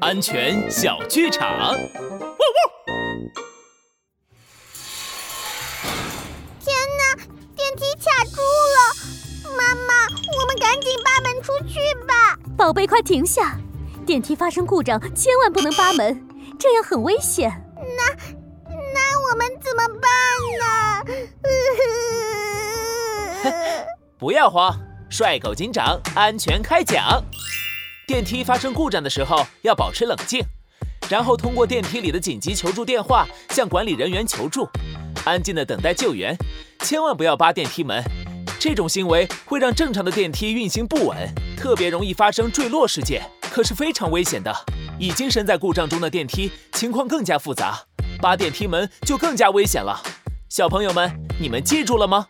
安全小剧场。汪汪！天哪，电梯卡住了！妈妈，我们赶紧扒门出去吧。宝贝，快停下！电梯发生故障，千万不能扒门，这样很危险。那那我们怎么办呢？不要慌，帅狗警长安全开讲。电梯发生故障的时候要保持冷静，然后通过电梯里的紧急求助电话向管理人员求助，安静的等待救援，千万不要扒电梯门。这种行为会让正常的电梯运行不稳，特别容易发生坠落事件。可是非常危险的，已经身在故障中的电梯情况更加复杂，扒电梯门就更加危险了。小朋友们，你们记住了吗？